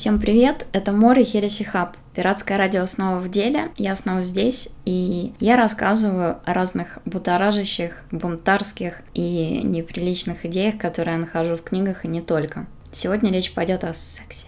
Всем привет, это Мори Хереси Хаб. Пиратское радио снова в деле, я снова здесь, и я рассказываю о разных будоражащих, бунтарских и неприличных идеях, которые я нахожу в книгах и не только. Сегодня речь пойдет о сексе.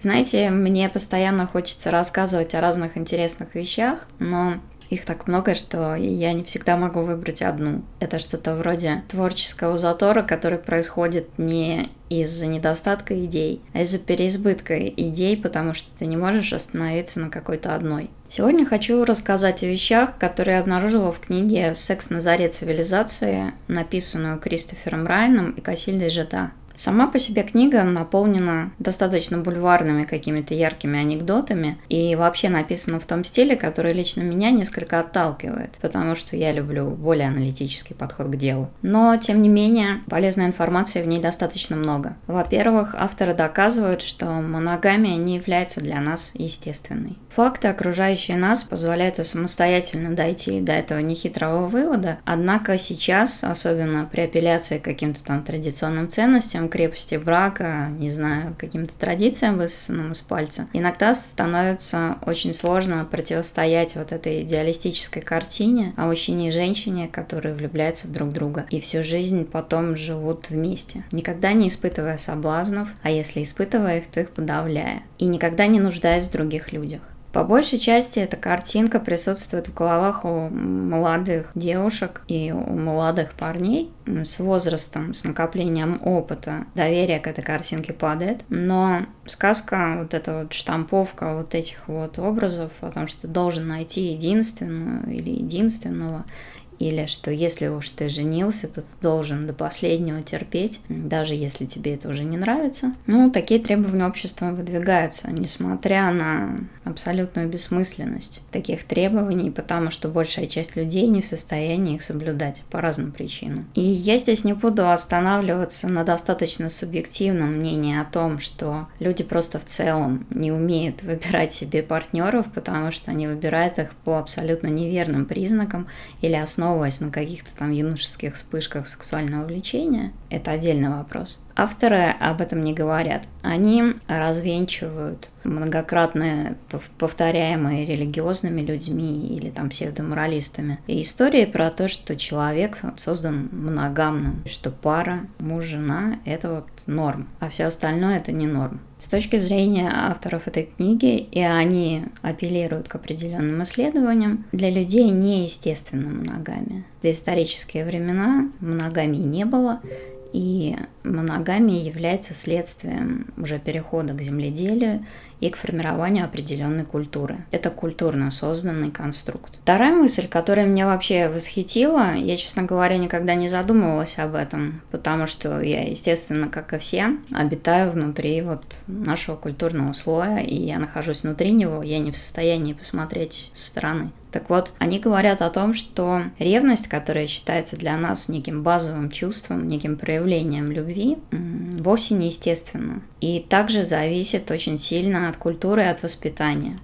Знаете, мне постоянно хочется рассказывать о разных интересных вещах, но их так много, что я не всегда могу выбрать одну. Это что-то вроде творческого затора, который происходит не из-за недостатка идей, а из-за переизбытка идей, потому что ты не можешь остановиться на какой-то одной. Сегодня хочу рассказать о вещах, которые я обнаружила в книге «Секс на заре цивилизации», написанную Кристофером Райаном и Кассильдой Жета. Сама по себе книга наполнена достаточно бульварными какими-то яркими анекдотами и вообще написана в том стиле, который лично меня несколько отталкивает, потому что я люблю более аналитический подход к делу. Но, тем не менее, полезной информации в ней достаточно много. Во-первых, авторы доказывают, что моногамия не является для нас естественной. Факты, окружающие нас, позволяют самостоятельно дойти до этого нехитрого вывода, однако сейчас, особенно при апелляции к каким-то там традиционным ценностям, там крепости брака, не знаю, каким-то традициям, высосанным из пальца, иногда становится очень сложно противостоять вот этой идеалистической картине о мужчине и женщине, которые влюбляются в друг друга и всю жизнь потом живут вместе, никогда не испытывая соблазнов, а если испытывая их, то их подавляя, и никогда не нуждаясь в других людях. По большей части эта картинка присутствует в головах у молодых девушек и у молодых парней с возрастом, с накоплением опыта. Доверие к этой картинке падает. Но сказка, вот эта вот штамповка вот этих вот образов о том, что ты должен найти единственную или единственного, или что если уж ты женился, то ты должен до последнего терпеть, даже если тебе это уже не нравится. Ну, такие требования обществом выдвигаются, несмотря на абсолютную бессмысленность таких требований, потому что большая часть людей не в состоянии их соблюдать по разным причинам. И я здесь не буду останавливаться на достаточно субъективном мнении о том, что люди просто в целом не умеют выбирать себе партнеров, потому что они выбирают их по абсолютно неверным признакам или основам основываясь на каких-то там юношеских вспышках сексуального влечения, это отдельный вопрос. Авторы об этом не говорят. Они развенчивают многократно повторяемые религиозными людьми или там псевдоморалистами и истории про то, что человек создан моногамным, что пара муж-жена – это вот норм, а все остальное – это не норм. С точки зрения авторов этой книги, и они апеллируют к определенным исследованиям, для людей неестественна моногамия. В исторические времена моногамии не было, и моногамия является следствием уже перехода к земледелию и к формированию определенной культуры. Это культурно созданный конструкт. Вторая мысль, которая меня вообще восхитила, я, честно говоря, никогда не задумывалась об этом, потому что я, естественно, как и все, обитаю внутри вот нашего культурного слоя, и я нахожусь внутри него, я не в состоянии посмотреть со стороны. Так вот, они говорят о том, что ревность, которая считается для нас неким базовым чувством, неким проявлением любви, вовсе не естественна. И также зависит очень сильно от культуры от воспитания.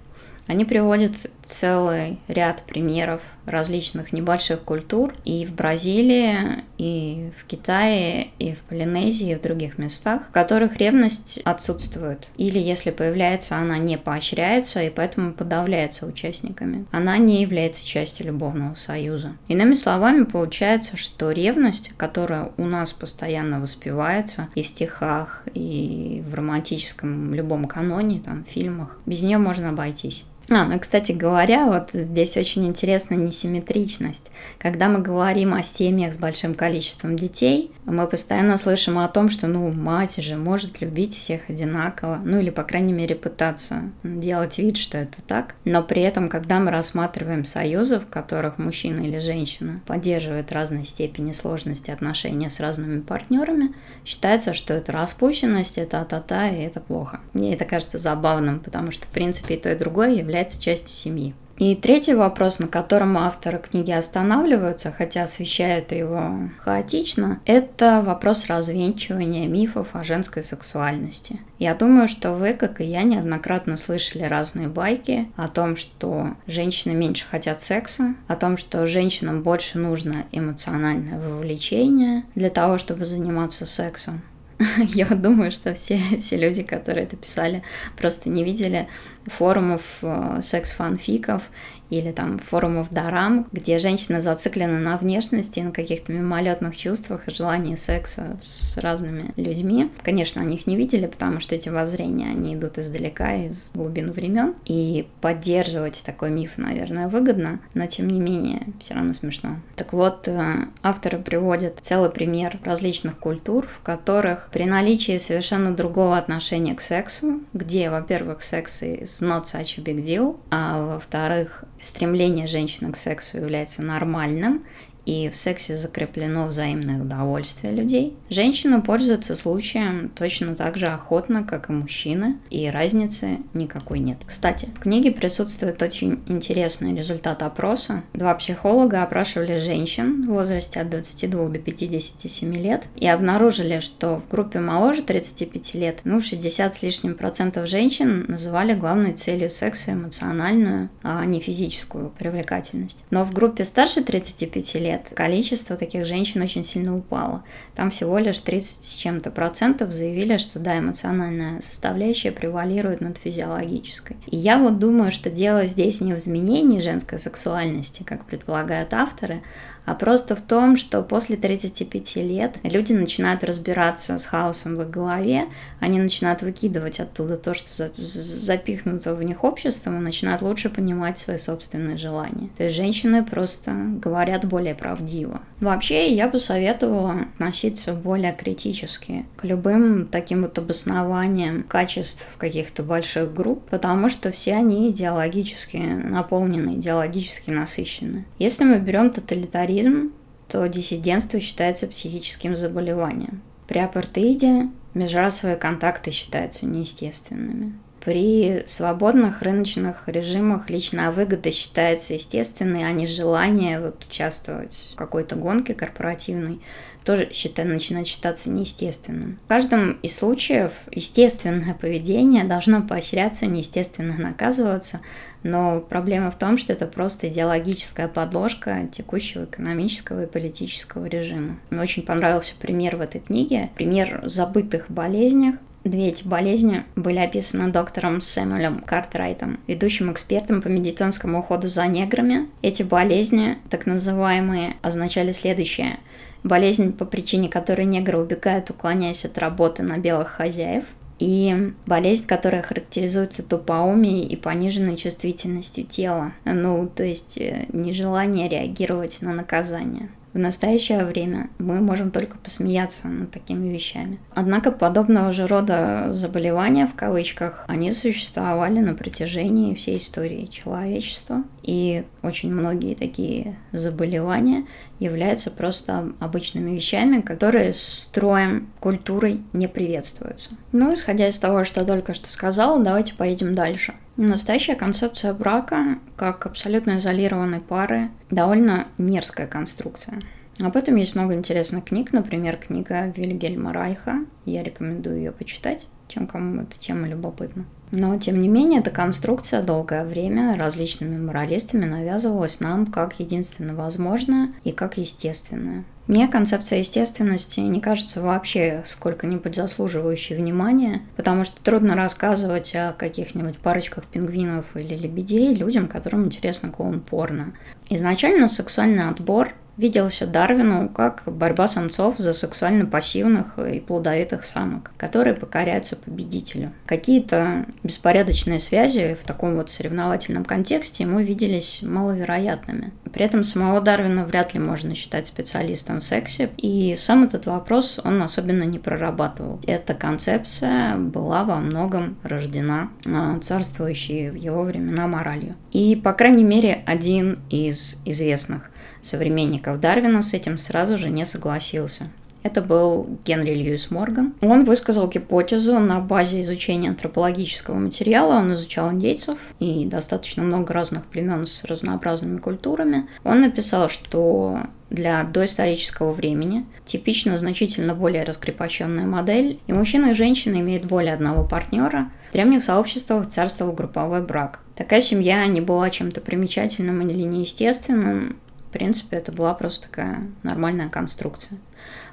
Они приводят целый ряд примеров различных небольших культур и в Бразилии, и в Китае, и в Полинезии, и в других местах, в которых ревность отсутствует. Или если появляется, она не поощряется и поэтому подавляется участниками. Она не является частью любовного союза. Иными словами, получается, что ревность, которая у нас постоянно воспевается и в стихах, и в романтическом любом каноне, там, фильмах, без нее можно обойтись. А, ну, кстати говоря, вот здесь очень интересна несимметричность. Когда мы говорим о семьях с большим количеством детей, мы постоянно слышим о том, что, ну, мать же может любить всех одинаково, ну, или, по крайней мере, пытаться делать вид, что это так. Но при этом, когда мы рассматриваем союзы, в которых мужчина или женщина поддерживает разной степени сложности отношения с разными партнерами, считается, что это распущенность, это а-та-та, и это плохо. Мне это кажется забавным, потому что, в принципе, и то, и другое является является частью семьи. И третий вопрос, на котором авторы книги останавливаются, хотя освещают его хаотично, это вопрос развенчивания мифов о женской сексуальности. Я думаю, что вы, как и я, неоднократно слышали разные байки о том, что женщины меньше хотят секса, о том, что женщинам больше нужно эмоциональное вовлечение для того, чтобы заниматься сексом. Я думаю, что все, все люди, которые это писали, просто не видели форумов э, секс-фанфиков или там форумов Дарам, где женщины зациклены на внешности, на каких-то мимолетных чувствах и желании секса с разными людьми. Конечно, они их не видели, потому что эти воззрения, они идут издалека, из глубин времен. И поддерживать такой миф, наверное, выгодно, но тем не менее, все равно смешно. Так вот, э, авторы приводят целый пример различных культур, в которых при наличии совершенно другого отношения к сексу, где, во-первых, секс is not such a big deal, а во-вторых, стремление женщины к сексу является нормальным, и в сексе закреплено взаимное удовольствие людей. Женщины пользуются случаем точно так же охотно, как и мужчины, и разницы никакой нет. Кстати, в книге присутствует очень интересный результат опроса. Два психолога опрашивали женщин в возрасте от 22 до 57 лет и обнаружили, что в группе моложе 35 лет, ну, 60 с лишним процентов женщин называли главной целью секса эмоциональную, а не физическую привлекательность. Но в группе старше 35 лет лет количество таких женщин очень сильно упало. Там всего лишь 30 с чем-то процентов заявили, что да, эмоциональная составляющая превалирует над физиологической. И я вот думаю, что дело здесь не в изменении женской сексуальности, как предполагают авторы, а просто в том, что после 35 лет люди начинают разбираться с хаосом в их голове, они начинают выкидывать оттуда то, что запихнуто в них обществом, и начинают лучше понимать свои собственные желания. То есть женщины просто говорят более правдиво. Вообще, я бы советовала относиться более критически к любым таким вот обоснованиям качеств каких-то больших групп, потому что все они идеологически наполнены, идеологически насыщены. Если мы берем тоталитаризм, то диссидентство считается психическим заболеванием. При апартеиде межрасовые контакты считаются неестественными. При свободных рыночных режимах личная выгода считается естественной, а не желание вот участвовать в какой-то гонке корпоративной тоже считаю, начинает считаться неестественным. В каждом из случаев естественное поведение должно поощряться, неестественно наказываться, но проблема в том, что это просто идеологическая подложка текущего экономического и политического режима. Мне очень понравился пример в этой книге, пример забытых болезнях, Две эти болезни были описаны доктором Сэмюэлем Картрайтом, ведущим экспертом по медицинскому уходу за неграми. Эти болезни, так называемые, означали следующее – болезнь, по причине которой негры убегают, уклоняясь от работы на белых хозяев, и болезнь, которая характеризуется тупоумием и пониженной чувствительностью тела, ну, то есть э, нежелание реагировать на наказание. В настоящее время мы можем только посмеяться над такими вещами. Однако подобного же рода заболевания, в кавычках, они существовали на протяжении всей истории человечества. И очень многие такие заболевания являются просто обычными вещами, которые строем, культурой не приветствуются. Ну, исходя из того, что только что сказала, давайте поедем дальше. Настоящая концепция брака как абсолютно изолированной пары довольно мерзкая конструкция. Об этом есть много интересных книг, например, книга Вильгельма Райха. Я рекомендую ее почитать тем, кому эта тема любопытна. Но, тем не менее, эта конструкция долгое время различными моралистами навязывалась нам как единственно возможная и как естественная. Мне концепция естественности не кажется вообще сколько-нибудь заслуживающей внимания, потому что трудно рассказывать о каких-нибудь парочках пингвинов или лебедей людям, которым интересно клоун порно. Изначально сексуальный отбор виделся Дарвину как борьба самцов за сексуально пассивных и плодовитых самок, которые покоряются победителю. Какие-то беспорядочные связи в таком вот соревновательном контексте ему виделись маловероятными. При этом самого Дарвина вряд ли можно считать специалистом в сексе, и сам этот вопрос он особенно не прорабатывал. Эта концепция была во многом рождена а, царствующей в его времена моралью. И, по крайней мере, один из известных современников Дарвина с этим сразу же не согласился. Это был Генри Льюис Морган. Он высказал гипотезу на базе изучения антропологического материала. Он изучал индейцев и достаточно много разных племен с разнообразными культурами. Он написал, что для доисторического времени типично значительно более раскрепощенная модель, и мужчина и женщина имеют более одного партнера. В древних сообществах царствовал групповой брак. Такая семья не была чем-то примечательным или неестественным, в принципе, это была просто такая нормальная конструкция.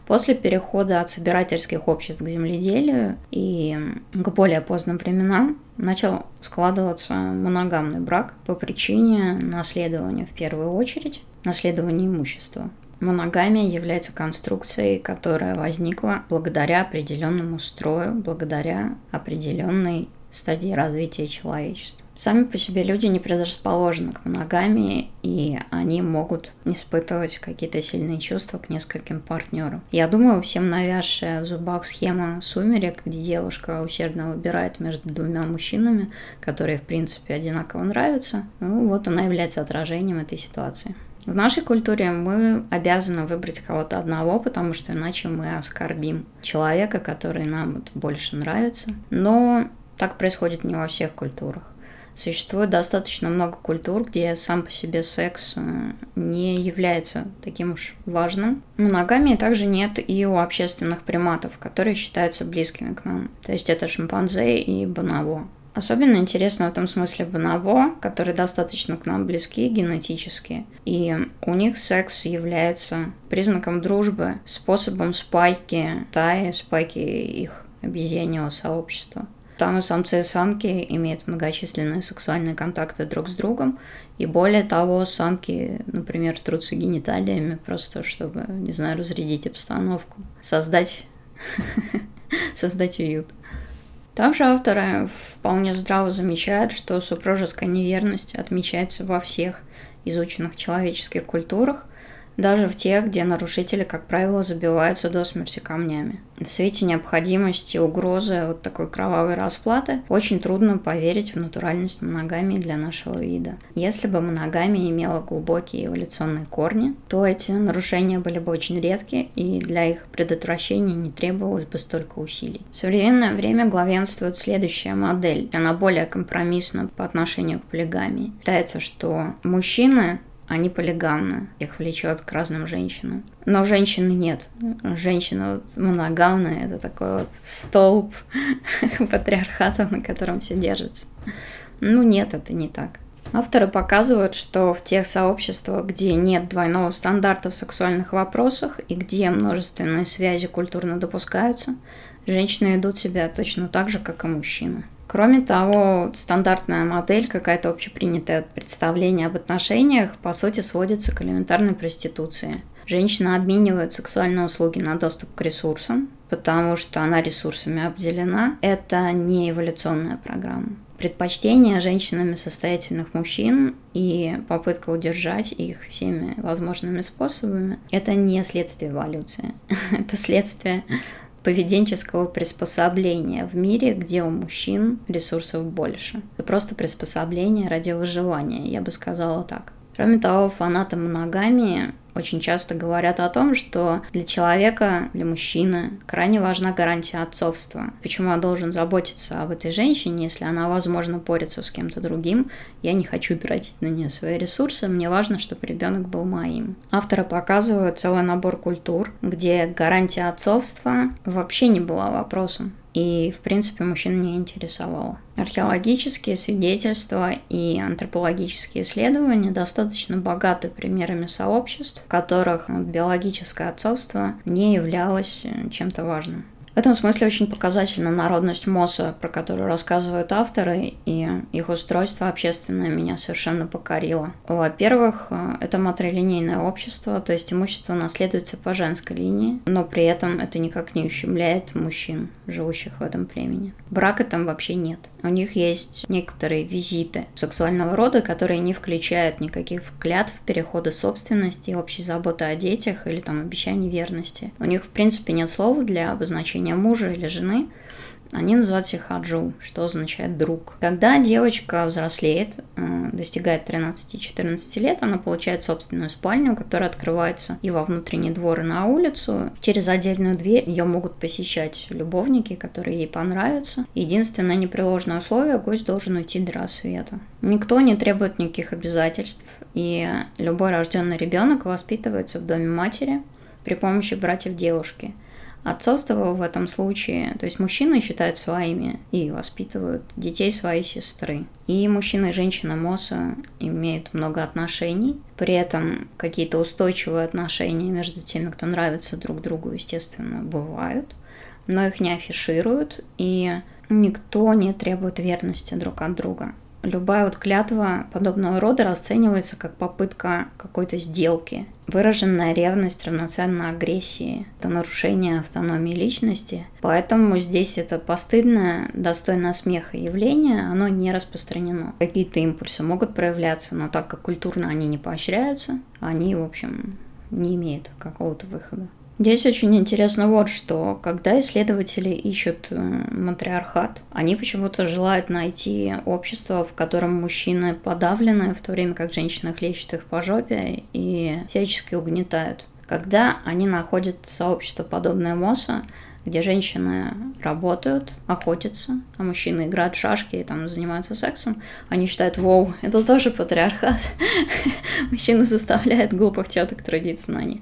После перехода от собирательских обществ к земледелию и к более поздним временам начал складываться моногамный брак по причине наследования в первую очередь, наследования имущества. Моногамия является конструкцией, которая возникла благодаря определенному строю, благодаря определенной стадии развития человечества. Сами по себе люди не предрасположены к моногамии, и они могут испытывать какие-то сильные чувства к нескольким партнерам. Я думаю, всем навязшая в зубах схема сумерек, где девушка усердно выбирает между двумя мужчинами, которые, в принципе, одинаково нравятся, ну вот она является отражением этой ситуации. В нашей культуре мы обязаны выбрать кого-то одного, потому что иначе мы оскорбим человека, который нам больше нравится. Но так происходит не во всех культурах. Существует достаточно много культур, где сам по себе секс э, не является таким уж важным. Моногамии также нет и у общественных приматов, которые считаются близкими к нам. То есть это шимпанзе и бонобо. Особенно интересно в этом смысле бонобо, которые достаточно к нам близки генетически. И у них секс является признаком дружбы, способом спайки таи, спайки их обезьяньего сообщества. И самцы и самки имеют многочисленные сексуальные контакты друг с другом. И более того, самки, например, трутся гениталиями просто, чтобы, не знаю, разрядить обстановку, создать, создать уют. Также авторы вполне здраво замечают, что супружеская неверность отмечается во всех изученных человеческих культурах – даже в тех, где нарушители, как правило, забиваются до смерти камнями. В свете необходимости угрозы вот такой кровавой расплаты очень трудно поверить в натуральность моногамии для нашего вида. Если бы моногамия имела глубокие эволюционные корни, то эти нарушения были бы очень редки, и для их предотвращения не требовалось бы столько усилий. В современное время главенствует следующая модель. Она более компромиссна по отношению к полигамии. Считается, что мужчины они полигамны, их влечет к разным женщинам. Но женщины нет. Женщина вот моногамная, это такой вот столб патриархата, на котором все держится. Ну нет, это не так. Авторы показывают, что в тех сообществах, где нет двойного стандарта в сексуальных вопросах и где множественные связи культурно допускаются, женщины ведут себя точно так же, как и мужчины. Кроме того, стандартная модель, какая-то общепринятое представление об отношениях, по сути, сводится к элементарной проституции. Женщина обменивает сексуальные услуги на доступ к ресурсам, потому что она ресурсами обделена. Это не эволюционная программа. Предпочтение женщинами состоятельных мужчин и попытка удержать их всеми возможными способами – это не следствие эволюции. это следствие поведенческого приспособления в мире, где у мужчин ресурсов больше. Это просто приспособление ради выживания, я бы сказала так. Кроме того, фанаты моногамии очень часто говорят о том, что для человека, для мужчины крайне важна гарантия отцовства. Почему я должен заботиться об этой женщине, если она, возможно, борется с кем-то другим? Я не хочу тратить на нее свои ресурсы, мне важно, чтобы ребенок был моим. Авторы показывают целый набор культур, где гарантия отцовства вообще не была вопросом и, в принципе, мужчин не интересовало. Археологические свидетельства и антропологические исследования достаточно богаты примерами сообществ, в которых биологическое отцовство не являлось чем-то важным. В этом смысле очень показательна народность Моса, про которую рассказывают авторы, и их устройство общественное меня совершенно покорило. Во-первых, это матрилинейное общество, то есть имущество наследуется по женской линии, но при этом это никак не ущемляет мужчин, живущих в этом племени. Брака там вообще нет. У них есть некоторые визиты сексуального рода, которые не включают никаких клятв, перехода собственности, общей заботы о детях или там обещаний верности. У них, в принципе, нет слова для обозначения рождения мужа или жены, они называют себя хаджу, что означает друг. Когда девочка взрослеет, э, достигает 13-14 лет, она получает собственную спальню, которая открывается и во внутренний двор, и на улицу. Через отдельную дверь ее могут посещать любовники, которые ей понравятся. Единственное непреложное условие – гость должен уйти до рассвета. Никто не требует никаких обязательств, и любой рожденный ребенок воспитывается в доме матери при помощи братьев девушки – Отцовство в этом случае, то есть мужчины считают своими и воспитывают детей своей сестры. И мужчина и женщина МОСа имеют много отношений, при этом какие-то устойчивые отношения между теми, кто нравится друг другу, естественно, бывают, но их не афишируют, и никто не требует верности друг от друга любая вот клятва подобного рода расценивается как попытка какой-то сделки. Выраженная ревность равноценна агрессии. Это нарушение автономии личности. Поэтому здесь это постыдное, достойное смеха явление, оно не распространено. Какие-то импульсы могут проявляться, но так как культурно они не поощряются, они, в общем, не имеют какого-то выхода. Здесь очень интересно вот что. Когда исследователи ищут э, матриархат, они почему-то желают найти общество, в котором мужчины подавлены, в то время как женщины хлещут их по жопе и всячески угнетают. Когда они находят сообщество, подобное МОСа, где женщины работают, охотятся, а мужчины играют в шашки и там занимаются сексом, они считают, вау, это тоже патриархат. Мужчины заставляют глупых теток трудиться на них.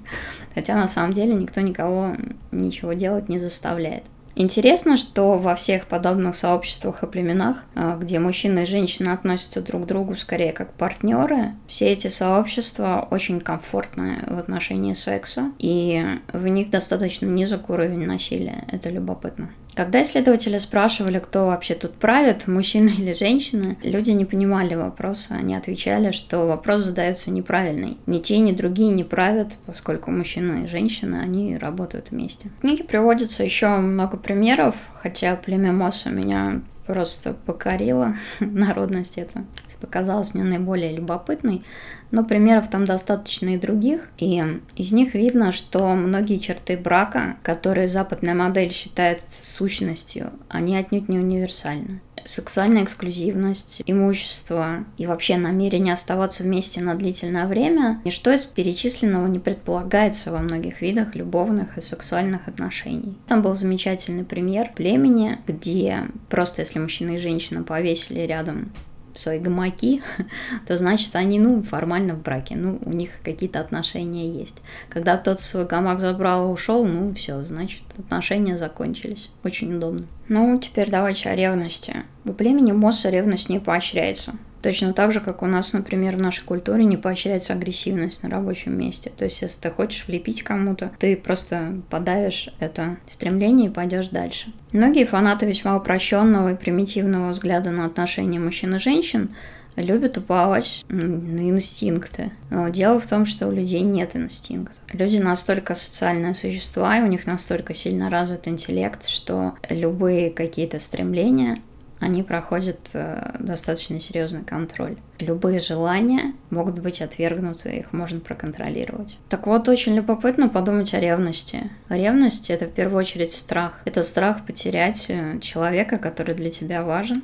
Хотя на самом деле никто никого ничего делать не заставляет. Интересно, что во всех подобных сообществах и племенах, а, где мужчины и женщины относятся друг к другу скорее как партнеры, все эти сообщества очень комфортны в отношении секса, и в них достаточно низок уровень насилия. Это любопытно. Когда исследователи спрашивали, кто вообще тут правит, мужчина или женщина, люди не понимали вопроса. Они отвечали, что вопрос задается неправильный. Ни те, ни другие не правят, поскольку мужчина и женщина, они работают вместе. В книге приводится еще много примеров, хотя племя Моса меня просто покорила народность это показалась мне наиболее любопытной, но примеров там достаточно и других, и из них видно, что многие черты брака, которые западная модель считает сущностью, они отнюдь не универсальны. Сексуальная эксклюзивность, имущество и вообще намерение оставаться вместе на длительное время, ничто из перечисленного не предполагается во многих видах любовных и сексуальных отношений. Там был замечательный пример племени, где просто если мужчина и женщина повесили рядом свои гамаки, то значит они, ну, формально в браке, ну, у них какие-то отношения есть. Когда кто-то свой гамак забрал и ушел, ну, все, значит, отношения закончились. Очень удобно. Ну, теперь давайте о ревности. У племени Мосса ревность не поощряется. Точно так же, как у нас, например, в нашей культуре не поощряется агрессивность на рабочем месте. То есть, если ты хочешь влепить кому-то, ты просто подавишь это стремление и пойдешь дальше. Многие фанаты весьма упрощенного и примитивного взгляда на отношения мужчин и женщин любят уповать на инстинкты. Но дело в том, что у людей нет инстинкта. Люди настолько социальные существа, и у них настолько сильно развит интеллект, что любые какие-то стремления они проходят э, достаточно серьезный контроль. Любые желания могут быть отвергнуты, их можно проконтролировать. Так вот, очень любопытно подумать о ревности. Ревность — это в первую очередь страх. Это страх потерять э, человека, который для тебя важен,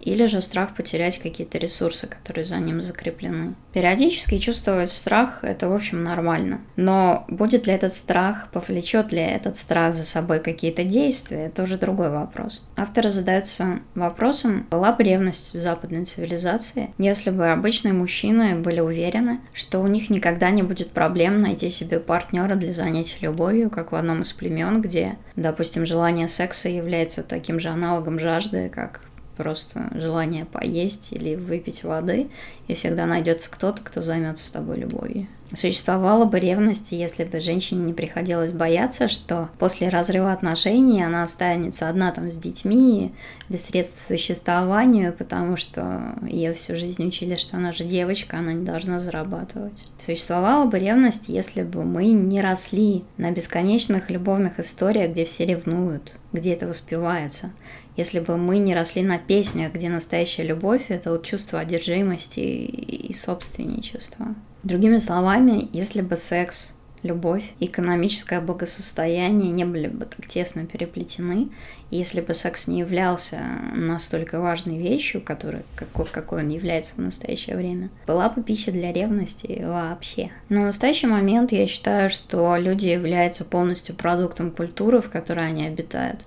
или же страх потерять какие-то ресурсы, которые за ним закреплены. Периодически чувствовать страх – это, в общем, нормально. Но будет ли этот страх, повлечет ли этот страх за собой какие-то действия, это уже другой вопрос. Авторы задаются вопросом, была бы ревность в западной цивилизации, если бы обычные мужчины были уверены, что у них никогда не будет проблем найти себе партнера для занятия любовью, как в одном из племен, где, допустим, желание секса является таким же аналогом жажды, как просто желание поесть или выпить воды, и всегда найдется кто-то, кто займется с тобой любовью. Существовала бы ревность, если бы женщине не приходилось бояться, что после разрыва отношений она останется одна там с детьми, без средств к существованию, потому что ее всю жизнь учили, что она же девочка, она не должна зарабатывать. Существовала бы ревность, если бы мы не росли на бесконечных любовных историях, где все ревнуют, где это воспевается. Если бы мы не росли на песнях, где настоящая любовь — это вот чувство одержимости и собственничества. Другими словами, если бы секс, любовь, экономическое благосостояние не были бы так тесно переплетены, если бы секс не являлся настолько важной вещью, которой, какой, какой он является в настоящее время, была бы пища для ревности вообще. Но в настоящий момент я считаю, что люди являются полностью продуктом культуры, в которой они обитают.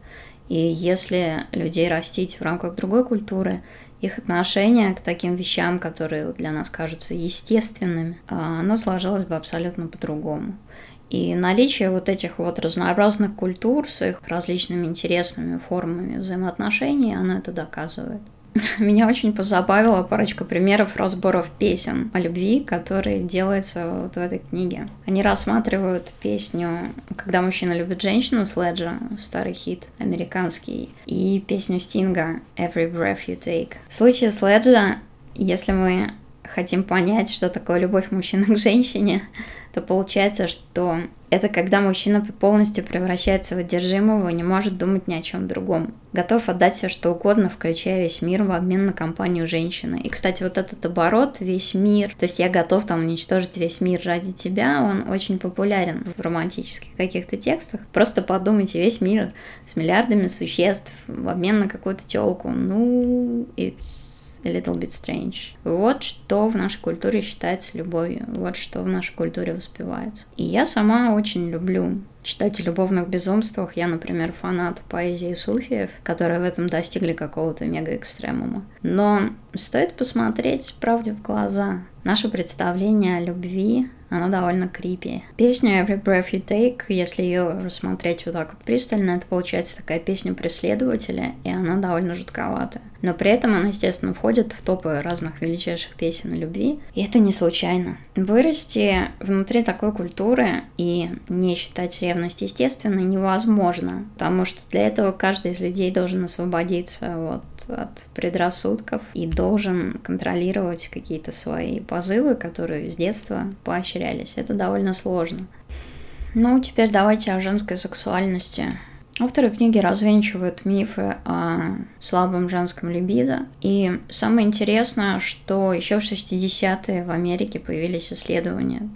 И если людей растить в рамках другой культуры, их отношение к таким вещам, которые для нас кажутся естественными, а, оно сложилось бы абсолютно по-другому. И наличие вот этих вот разнообразных культур с их различными интересными формами взаимоотношений, оно это доказывает. Меня очень позабавила парочка примеров разборов песен о любви, которые делаются вот в этой книге. Они рассматривают песню «Когда мужчина любит женщину» Следжа, старый хит американский, и песню Стинга «Every Breath You Take». В случае Следжа, если мы хотим понять, что такое любовь мужчины к женщине, то получается, что это когда мужчина полностью превращается в одержимого и не может думать ни о чем другом. Готов отдать все, что угодно, включая весь мир в обмен на компанию женщины. И, кстати, вот этот оборот, весь мир, то есть я готов там уничтожить весь мир ради тебя, он очень популярен в романтических каких-то текстах. Просто подумайте, весь мир с миллиардами существ в обмен на какую-то телку. Ну, it's a little bit strange. Вот что в нашей культуре считается любовью, вот что в нашей культуре воспевается. И я сама очень люблю читать о любовных безумствах. Я, например, фанат поэзии суфиев, которые в этом достигли какого-то мега-экстремума. Но стоит посмотреть правде в глаза. Наше представление о любви она довольно крипи. Песня Every Breath You Take, если ее рассмотреть вот так вот пристально, это получается такая песня преследователя, и она довольно жутковатая. Но при этом она, естественно, входит в топы разных величайших песен о любви. И это не случайно. Вырасти внутри такой культуры и не считать ревность естественной невозможно. Потому что для этого каждый из людей должен освободиться вот от предрассудков и должен контролировать какие-то свои позывы, которые с детства поощрялись. Это довольно сложно. Ну, теперь давайте о женской сексуальности. Авторы книги развенчивают мифы о слабом женском либидо. И самое интересное, что еще в 60-е в Америке появились исследования.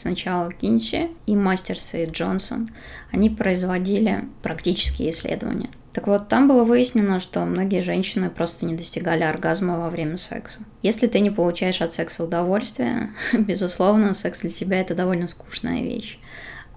Сначала Кинси и Мастерс и Джонсон. Они производили практические исследования. Так вот, там было выяснено, что многие женщины просто не достигали оргазма во время секса. Если ты не получаешь от секса удовольствия, безусловно, секс для тебя это довольно скучная вещь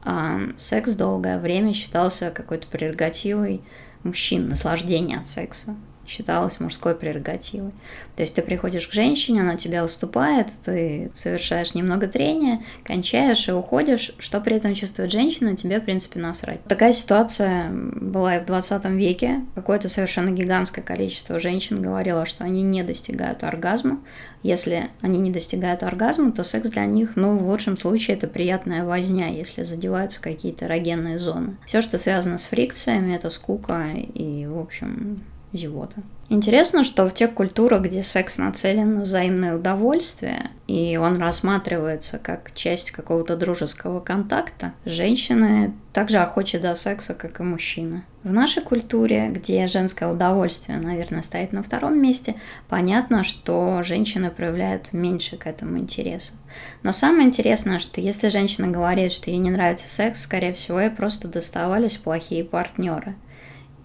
а, секс долгое время считался какой-то прерогативой мужчин, наслаждение от секса считалось мужской прерогативой. То есть ты приходишь к женщине, она тебя уступает, ты совершаешь немного трения, кончаешь и уходишь, что при этом чувствует женщина, тебе, в принципе, насрать. Такая ситуация была и в 20 веке. Какое-то совершенно гигантское количество женщин говорило, что они не достигают оргазма. Если они не достигают оргазма, то секс для них, ну, в лучшем случае, это приятная возня, если задеваются какие-то эрогенные зоны. Все, что связано с фрикциями, это скука и, в общем, зевота. Интересно, что в тех культурах, где секс нацелен на взаимное удовольствие, и он рассматривается как часть какого-то дружеского контакта, женщины также охочи до секса, как и мужчины. В нашей культуре, где женское удовольствие, наверное, стоит на втором месте, понятно, что женщины проявляют меньше к этому интереса. Но самое интересное, что если женщина говорит, что ей не нравится секс, скорее всего, ей просто доставались плохие партнеры –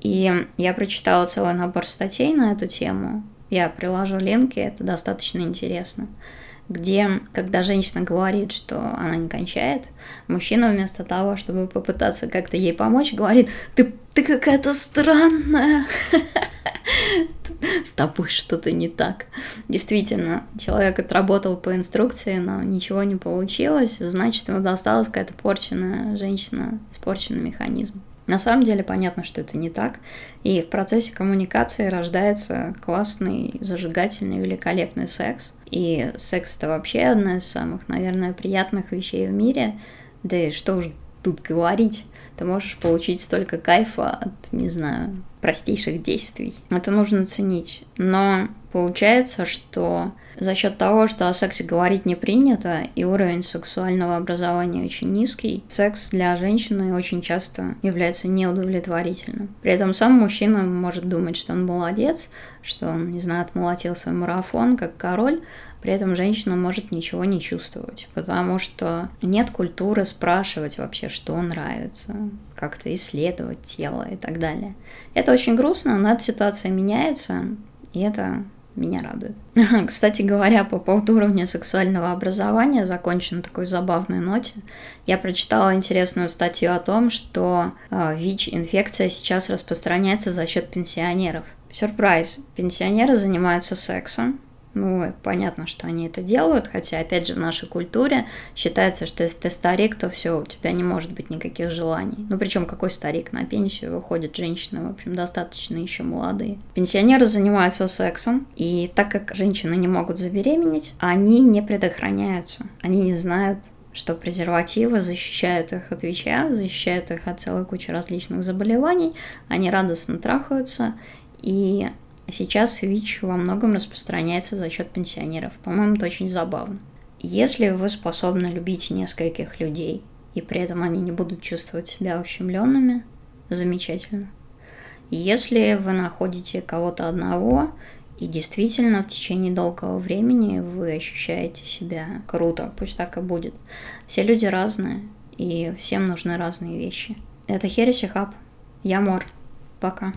и я прочитала целый набор статей на эту тему. Я приложу линки, это достаточно интересно. Где, когда женщина говорит, что она не кончает, мужчина вместо того, чтобы попытаться как-то ей помочь, говорит, ты, ты какая-то странная, с тобой что-то не так. Действительно, человек отработал по инструкции, но ничего не получилось, значит, ему досталась какая-то порченная женщина, испорченный механизм. На самом деле понятно, что это не так, и в процессе коммуникации рождается классный, зажигательный, великолепный секс. И секс это вообще одна из самых, наверное, приятных вещей в мире. Да и что уж тут говорить, ты можешь получить столько кайфа от, не знаю, простейших действий. Это нужно ценить. Но получается, что за счет того, что о сексе говорить не принято и уровень сексуального образования очень низкий, секс для женщины очень часто является неудовлетворительным. При этом сам мужчина может думать, что он молодец, что он, не знаю, отмолотил свой марафон как король, при этом женщина может ничего не чувствовать, потому что нет культуры спрашивать вообще, что нравится, как-то исследовать тело и так далее. Это очень грустно, но эта ситуация меняется, и это меня радует. Кстати говоря, по поводу уровня сексуального образования, закончу на такой забавной ноте, я прочитала интересную статью о том, что э, ВИЧ-инфекция сейчас распространяется за счет пенсионеров. Сюрприз. Пенсионеры занимаются сексом, Ну, понятно, что они это делают, хотя, опять же, в нашей культуре считается, что если ты старик, то все, у тебя не может быть никаких желаний. Ну, причем какой старик? На пенсию выходят женщины, в общем, достаточно еще молодые. Пенсионеры занимаются сексом, и так как женщины не могут забеременеть, они не предохраняются. Они не знают, что презервативы защищают их от ВИЧа, защищают их от целой кучи различных заболеваний, они радостно трахаются, и сейчас ВИЧ во многом распространяется за счет пенсионеров. По-моему, это очень забавно. Если вы способны любить нескольких людей, и при этом они не будут чувствовать себя ущемленными, замечательно. Если вы находите кого-то одного, и действительно, в течение долгого времени вы ощущаете себя круто, пусть так и будет. Все люди разные, и всем нужны разные вещи. Это Хереси Хаб. Я Мор. Пока.